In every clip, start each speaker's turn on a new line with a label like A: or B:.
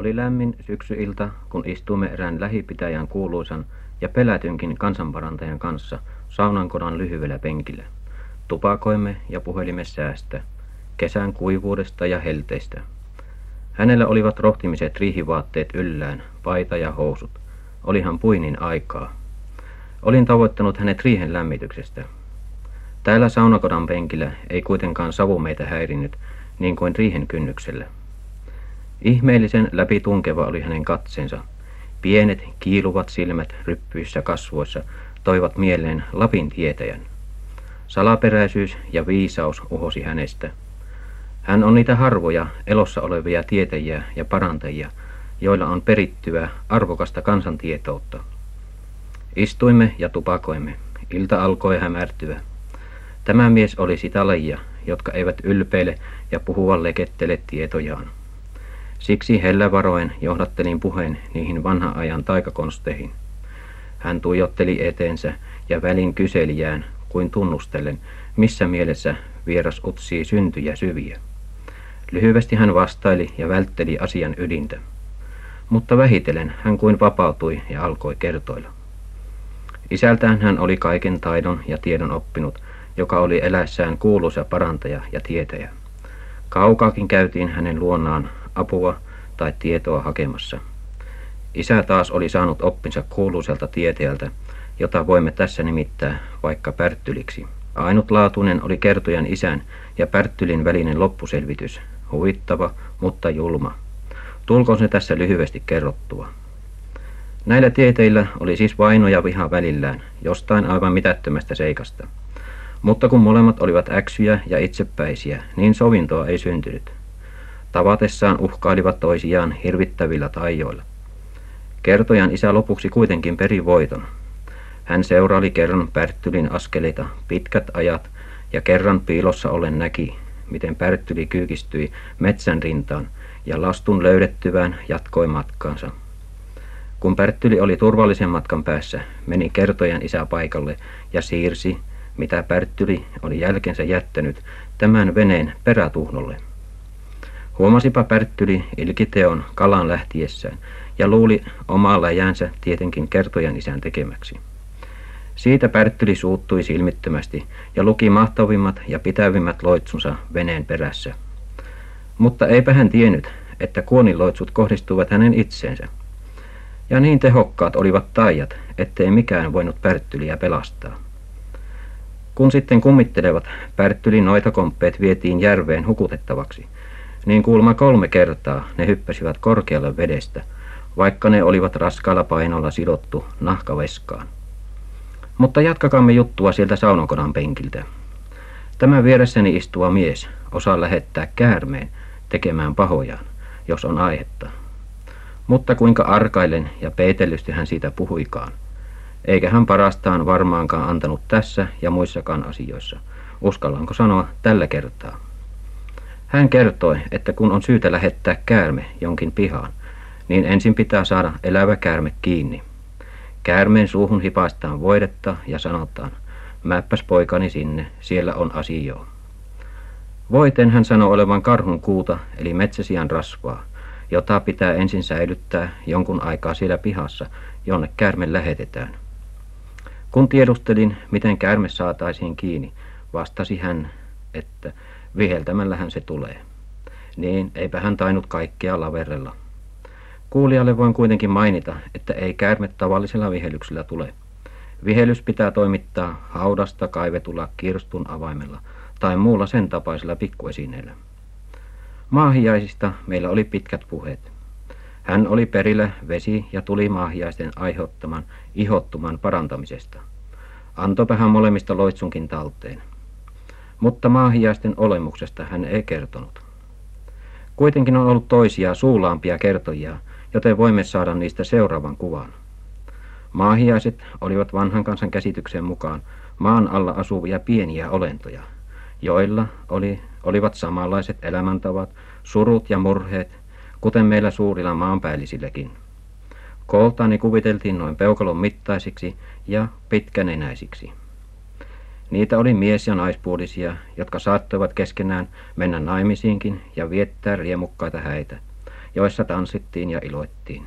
A: Oli lämmin syksyilta, kun istuimme erään lähipitäjän kuuluisan ja pelätynkin kansanparantajan kanssa saunankodan lyhyellä penkillä. Tupakoimme ja puhelimme säästä, kesän kuivuudesta ja helteistä. Hänellä olivat rohtimiset riihivaatteet yllään, paita ja housut. Olihan puinin aikaa. Olin tavoittanut hänet riihen lämmityksestä. Täällä saunakodan penkillä ei kuitenkaan savu meitä häirinnyt, niin kuin riihen kynnyksellä. Ihmeellisen läpitunkeva oli hänen katseensa. Pienet, kiiluvat silmät ryppyissä kasvoissa toivat mieleen Lapin tietäjän. Salaperäisyys ja viisaus uhosi hänestä. Hän on niitä harvoja elossa olevia tietäjiä ja parantajia, joilla on perittyä arvokasta kansantietoutta. Istuimme ja tupakoimme. Ilta alkoi hämärtyä. Tämä mies oli sitä lajia, jotka eivät ylpeile ja puhuva lekettele tietojaan. Siksi hellävaroen johdattelin puheen niihin vanhan ajan taikakonsteihin. Hän tuijotteli eteensä ja välin kyselijään, kuin tunnustellen, missä mielessä vieras utsii syntyjä syviä. Lyhyesti hän vastaili ja vältteli asian ydintä. Mutta vähitellen hän kuin vapautui ja alkoi kertoilla. Isältään hän oli kaiken taidon ja tiedon oppinut, joka oli eläessään kuuluisa parantaja ja tietäjä. Kaukaakin käytiin hänen luonnaan apua tai tietoa hakemassa. Isä taas oli saanut oppinsa kuuluiselta tieteeltä, jota voimme tässä nimittää vaikka Pärttyliksi. Ainutlaatuinen oli kertojan isän ja Pärttylin välinen loppuselvitys, huvittava, mutta julma. Tulkoon se tässä lyhyesti kerrottua. Näillä tieteillä oli siis vaino ja viha välillään, jostain aivan mitättömästä seikasta. Mutta kun molemmat olivat äksyjä ja itsepäisiä, niin sovintoa ei syntynyt. Tavatessaan uhkailivat toisiaan hirvittävillä taijoilla. Kertojan isä lopuksi kuitenkin peri voiton. Hän seuraali kerran Pärttylin askeleita pitkät ajat ja kerran piilossa ollen näki, miten Pärttyli kyykistyi metsän rintaan ja lastun löydettyvään jatkoi matkaansa. Kun Pärttyli oli turvallisen matkan päässä, meni kertojan isä paikalle ja siirsi, mitä Pärttyli oli jälkensä jättänyt, tämän veneen perätuhnolle. Huomasipa Pärttyli ilkiteon kalan lähtiessään ja luuli omaa läjänsä tietenkin kertojan isän tekemäksi. Siitä Pärttyli suuttui silmittömästi ja luki mahtavimmat ja pitävimmät loitsunsa veneen perässä. Mutta eipä hän tiennyt, että kuoniloitsut kohdistuvat hänen itseensä. Ja niin tehokkaat olivat taijat, ettei mikään voinut Pärttyliä pelastaa. Kun sitten kummittelevat Pärttylin noitakomppeet vietiin järveen hukutettavaksi, niin kuulma kolme kertaa ne hyppäsivät korkealle vedestä, vaikka ne olivat raskaalla painolla sidottu nahkaveskaan. Mutta jatkakaamme juttua sieltä saunakodan penkiltä. Tämä vieressäni istuva mies osaa lähettää käärmeen tekemään pahojaan, jos on aihetta. Mutta kuinka arkailen ja peitellysti hän siitä puhuikaan. Eikä hän parastaan varmaankaan antanut tässä ja muissakaan asioissa. Uskallanko sanoa tällä kertaa? Hän kertoi, että kun on syytä lähettää käärme jonkin pihaan, niin ensin pitää saada elävä käärme kiinni. Käärmeen suuhun hipaistaan voidetta ja sanotaan, mäppäs poikani sinne, siellä on asioa. Voiten hän sanoi olevan karhun kuuta, eli metsäsian rasvaa, jota pitää ensin säilyttää jonkun aikaa siellä pihassa, jonne käärme lähetetään. Kun tiedustelin, miten käärme saataisiin kiinni, vastasi hän, että viheltämällähän se tulee. Niin, eipä hän tainnut kaikkea laverella. Kuulijalle voin kuitenkin mainita, että ei käärme tavallisella vihelyksellä tule. Vihelys pitää toimittaa haudasta kaivetulla kirstun avaimella tai muulla sen tapaisella pikkuesineellä. Maahiaisista meillä oli pitkät puheet. Hän oli perillä vesi- ja tulimaahiaisten aiheuttaman ihottuman parantamisesta. Antoipa hän molemmista loitsunkin talteen. Mutta maahiaisten olemuksesta hän ei kertonut. Kuitenkin on ollut toisia suulaampia kertojia, joten voimme saada niistä seuraavan kuvan. Maahiaiset olivat vanhan kansan käsityksen mukaan maan alla asuvia pieniä olentoja, joilla oli, olivat samanlaiset elämäntavat, surut ja murheet, kuten meillä suurilla maanpäällisilläkin. Kooltaani kuviteltiin noin peukalon mittaisiksi ja pitkänenäisiksi. Niitä oli mies- ja naispuolisia, jotka saattoivat keskenään mennä naimisiinkin ja viettää riemukkaita häitä – joissa tanssittiin ja iloittiin.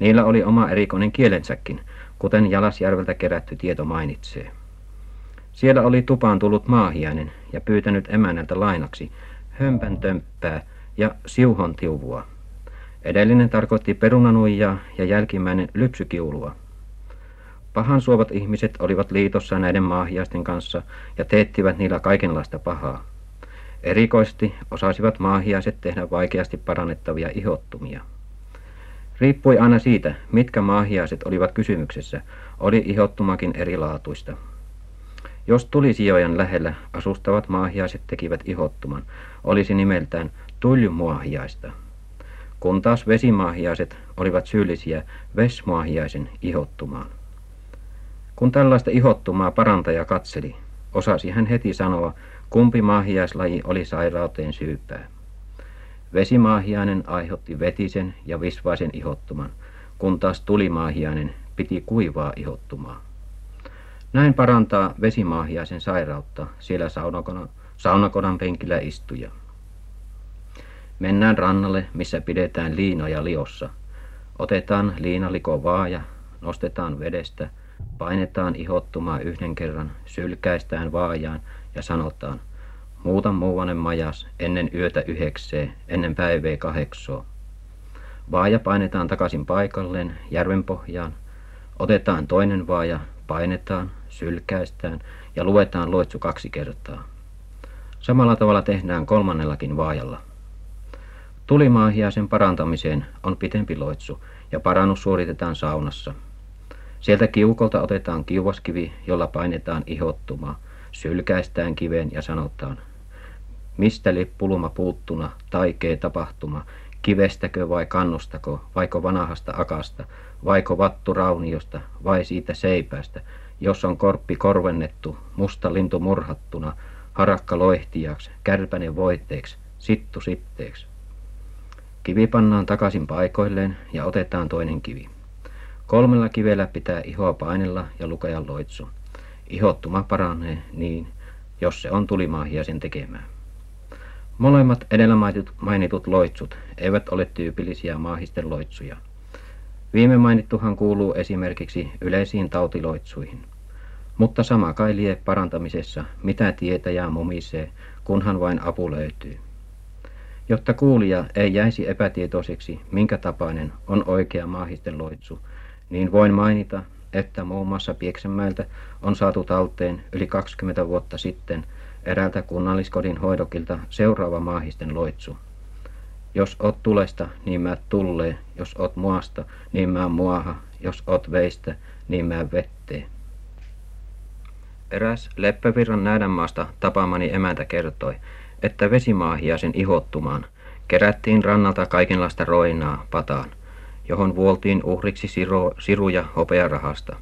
A: Niillä oli oma erikoinen kielensäkin, kuten Jalasjärveltä kerätty tieto mainitsee. Siellä oli tupaan tullut maahiainen ja pyytänyt emännältä lainaksi hömpän tömppää ja siuhon tiuvua. Edellinen tarkoitti perunanuijaa ja jälkimmäinen lypsykiulua. Pahan suovat ihmiset olivat liitossa näiden maahiaisten kanssa ja teettivät niillä kaikenlaista pahaa. Erikoisesti osasivat maahiaiset tehdä vaikeasti parannettavia ihottumia. Riippui aina siitä, mitkä maahiaiset olivat kysymyksessä, oli ihottumakin erilaatuista. Jos tuli sijojan lähellä asustavat maahiaiset tekivät ihottuman, olisi nimeltään tuljumuahiaista. Kun taas vesimaahiaiset olivat syyllisiä vesmuahiaisen ihottumaan. Kun tällaista ihottumaa parantaja katseli, osasi hän heti sanoa, kumpi maahiaislaji oli sairauteen syypää. Vesimaahiainen aiheutti vetisen ja visvaisen ihottuman, kun taas tulimaahiainen piti kuivaa ihottumaa. Näin parantaa vesimaahiaisen sairautta siellä saunakonan, saunakonan penkillä istuja. Mennään rannalle, missä pidetään liinoja liossa. Otetaan liinaliko vaaja, nostetaan vedestä, painetaan ihottumaa yhden kerran, sylkäistään vaajaan ja sanotaan, muuta muuanen majas ennen yötä yhdeksee, ennen päivää kahdeksoa. Vaaja painetaan takaisin paikalleen, järven pohjaan. Otetaan toinen vaaja, painetaan, sylkäistään ja luetaan loitsu kaksi kertaa. Samalla tavalla tehdään kolmannellakin vaajalla. Tulimaahiaisen parantamiseen on pitempi loitsu ja parannus suoritetaan saunassa. Sieltä kiukolta otetaan kiuvaskivi, jolla painetaan ihottumaa, sylkäistään kiveen ja sanotaan, mistä lippuluma puuttuna, taikee tapahtuma, kivestäkö vai kannustako, vaiko vanahasta akasta, vaiko vattu rauniosta, vai siitä seipäästä, jos on korppi korvennettu, musta lintu murhattuna, harakka loihtijaksi, kärpänen voitteeksi, sittu sitteeksi. Kivi pannaan takaisin paikoilleen ja otetaan toinen kivi. Kolmella kivellä pitää ihoa painella ja lukea loitsu. Ihottuma paranee niin, jos se on tulimaahia sen tekemään. Molemmat edellä mainitut loitsut eivät ole tyypillisiä maahisten loitsuja. Viime mainittuhan kuuluu esimerkiksi yleisiin tautiloitsuihin. Mutta sama kai lie parantamisessa, mitä tietäjää mumisee, kunhan vain apu löytyy. Jotta kuulija ei jäisi epätietoiseksi, minkä tapainen on oikea maahisten loitsu, niin voin mainita, että muun muassa Pieksämäeltä on saatu talteen yli 20 vuotta sitten eräältä kunnalliskodin hoidokilta seuraava maahisten loitsu. Jos ot tulesta, niin mä tullee, jos ot muasta, niin mä muaha, jos ot veistä, niin mä vettee. Eräs Leppävirran nähdänmaasta tapaamani emäntä kertoi, että vesimaahiaisen sen ihottumaan kerättiin rannalta kaikenlaista roinaa pataan, johon vuoltiin uhriksi siro, siruja hopearahasta.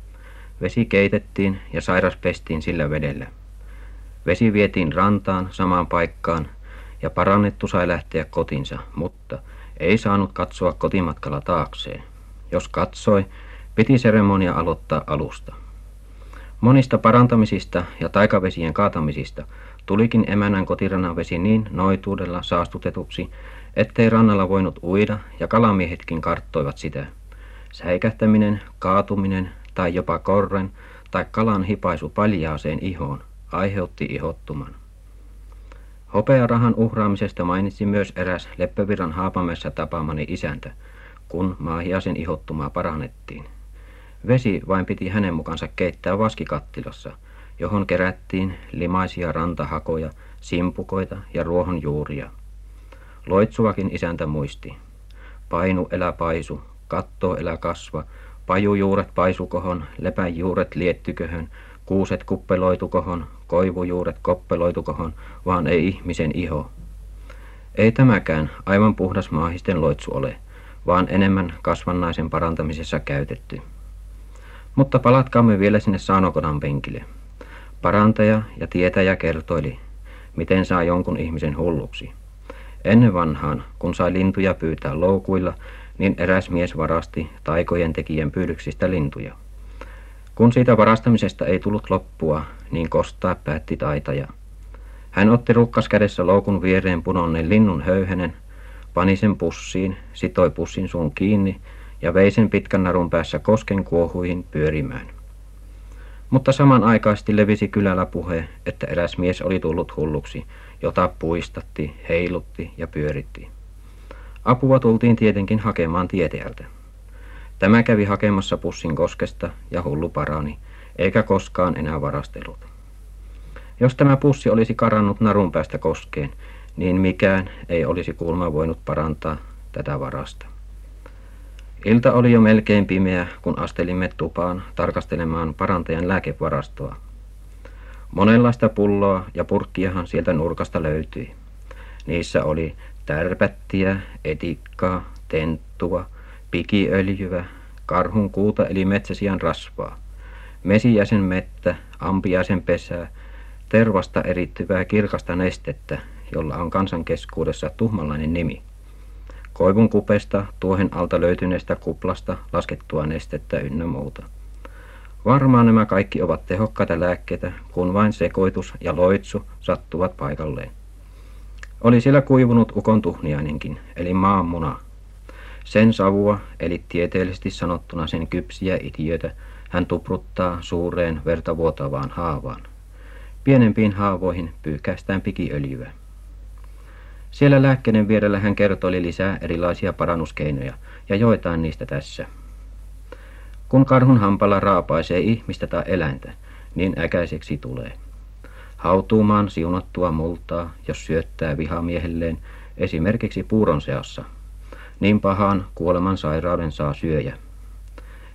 A: Vesi keitettiin ja sairas pestiin sillä vedellä. Vesi vietiin rantaan samaan paikkaan ja parannettu sai lähteä kotinsa, mutta ei saanut katsoa kotimatkalla taakseen. Jos katsoi, piti seremonia aloittaa alusta. Monista parantamisista ja taikavesien kaatamisista tulikin emännän kotirannan vesi niin noituudella saastutetuksi, ettei rannalla voinut uida ja kalamiehetkin karttoivat sitä. Säikähtäminen, kaatuminen tai jopa korren tai kalan hipaisu paljaaseen ihoon aiheutti ihottuman. Hopearahan uhraamisesta mainitsi myös eräs Leppävirran Haapamäessä tapaamani isäntä, kun maahiasen ihottumaa parannettiin. Vesi vain piti hänen mukansa keittää vaskikattilassa, johon kerättiin limaisia rantahakoja, simpukoita ja ruohonjuuria. Loitsuakin isäntä muisti. Painu elä paisu, katto elä kasva, pajujuuret paisukohon, lepäjuuret liettyköhön, kuuset kuppeloitukohon, koivujuuret koppeloitukohon, vaan ei ihmisen iho. Ei tämäkään aivan puhdas maahisten loitsu ole, vaan enemmän kasvannaisen parantamisessa käytetty. Mutta palatkaamme vielä sinne Saanokodan penkille. Parantaja ja tietäjä kertoili, miten saa jonkun ihmisen hulluksi. Ennen vanhaan, kun sai lintuja pyytää loukuilla, niin eräs mies varasti taikojen tekijän pyydyksistä lintuja. Kun siitä varastamisesta ei tullut loppua, niin kostaa päätti taitaja. Hän otti rukkas kädessä loukun viereen punonneen linnun höyhenen, pani sen pussiin, sitoi pussin suun kiinni ja vei sen pitkän narun päässä kosken kuohuihin pyörimään. Mutta samanaikaisesti levisi kylällä puhe, että eräs mies oli tullut hulluksi, jota puistatti, heilutti ja pyöritti. Apua tultiin tietenkin hakemaan tieteältä. Tämä kävi hakemassa pussin koskesta ja hullu parani, eikä koskaan enää varastellut. Jos tämä pussi olisi karannut narun päästä koskeen, niin mikään ei olisi kulma voinut parantaa tätä varasta. Ilta oli jo melkein pimeä, kun astelimme tupaan tarkastelemaan parantajan lääkevarastoa. Monenlaista pulloa ja purkkiahan sieltä nurkasta löytyi. Niissä oli tärpättiä, etikkaa, tenttua, pikiöljyä, karhun kuuta eli metsäsian rasvaa, mesijäsen mettä, ampiaisen pesää, tervasta erittyvää kirkasta nestettä, jolla on kansan keskuudessa tuhmallainen nimi. Koivun kupesta, tuohen alta löytyneestä kuplasta, laskettua nestettä ynnä muuta. Varmaan nämä kaikki ovat tehokkaita lääkkeitä, kun vain sekoitus ja loitsu sattuvat paikalleen. Oli siellä kuivunut ukon tuhniainenkin, eli maanmuna. Sen savua, eli tieteellisesti sanottuna sen kypsiä itiöitä, hän tupruttaa suureen verta vuotavaan haavaan. Pienempiin haavoihin pyyhkäistään pikiöljyä. Siellä lääkkeiden vierellä hän kertoi lisää erilaisia parannuskeinoja, ja joitain niistä tässä. Kun karhun hampala raapaisee ihmistä tai eläintä, niin äkäiseksi tulee. Hautuumaan siunattua multaa, jos syöttää vihamiehelleen, esimerkiksi puuron seassa. Niin pahaan kuoleman sairauden saa syöjä.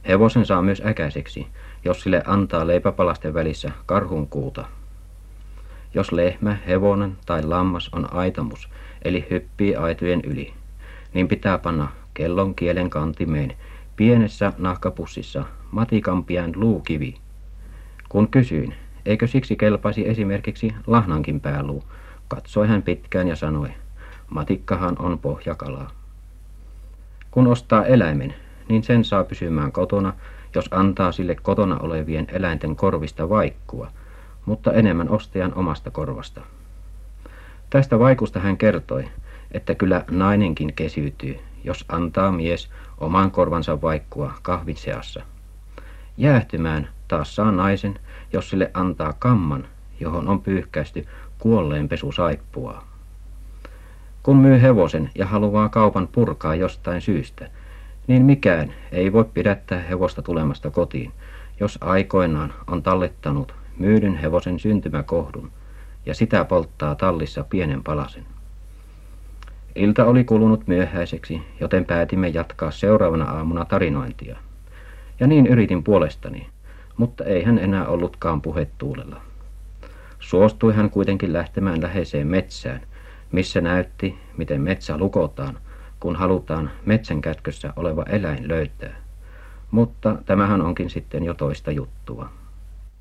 A: Hevosen saa myös äkäiseksi, jos sille antaa leipäpalasten välissä karhun kuuta. Jos lehmä, hevonen tai lammas on aitamus, eli hyppii aitojen yli, niin pitää panna kellon kielen kantimeen pienessä nahkapussissa matikampian luukivi. Kun kysyin, eikö siksi kelpaisi esimerkiksi lahnankin pääluu, katsoi hän pitkään ja sanoi, matikkahan on pohjakalaa. Kun ostaa eläimen, niin sen saa pysymään kotona, jos antaa sille kotona olevien eläinten korvista vaikkua, mutta enemmän ostajan omasta korvasta. Tästä vaikusta hän kertoi, että kyllä nainenkin kesyytyy, jos antaa mies oman korvansa vaikkua kahvin seassa. Jäähtymään taas saa naisen, jos sille antaa kamman, johon on pyyhkäisty kuolleen saippua. Kun myy hevosen ja haluaa kaupan purkaa jostain syystä, niin mikään ei voi pidättää hevosta tulemasta kotiin, jos aikoinaan on tallettanut myydyn hevosen syntymäkohdun ja sitä polttaa tallissa pienen palasen. Ilta oli kulunut myöhäiseksi, joten päätimme jatkaa seuraavana aamuna tarinointia. Ja niin yritin puolestani, mutta ei hän enää ollutkaan puhettuulella. Suostui hän kuitenkin lähtemään läheiseen metsään, missä näytti, miten metsä lukotaan, kun halutaan metsän kätkössä oleva eläin löytää. Mutta tämähän onkin sitten jo toista juttua.